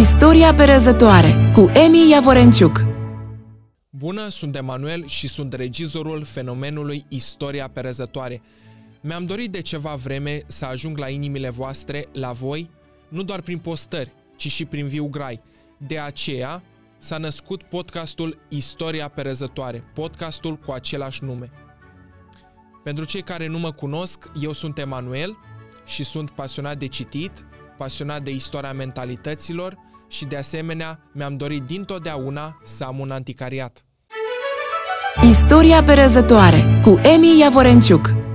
Istoria perezătoare cu Emi Iavorenciuc Bună, sunt Emanuel și sunt regizorul fenomenului Istoria perezătoare. Mi-am dorit de ceva vreme să ajung la inimile voastre, la voi, nu doar prin postări, ci și prin viu grai. De aceea s-a născut podcastul Istoria perezătoare, podcastul cu același nume. Pentru cei care nu mă cunosc, eu sunt Emanuel și sunt pasionat de citit, pasionat de istoria mentalităților și de asemenea mi-am dorit dintotdeauna să am un anticariat. Istoria perezătoare cu Emi Iavorenciuc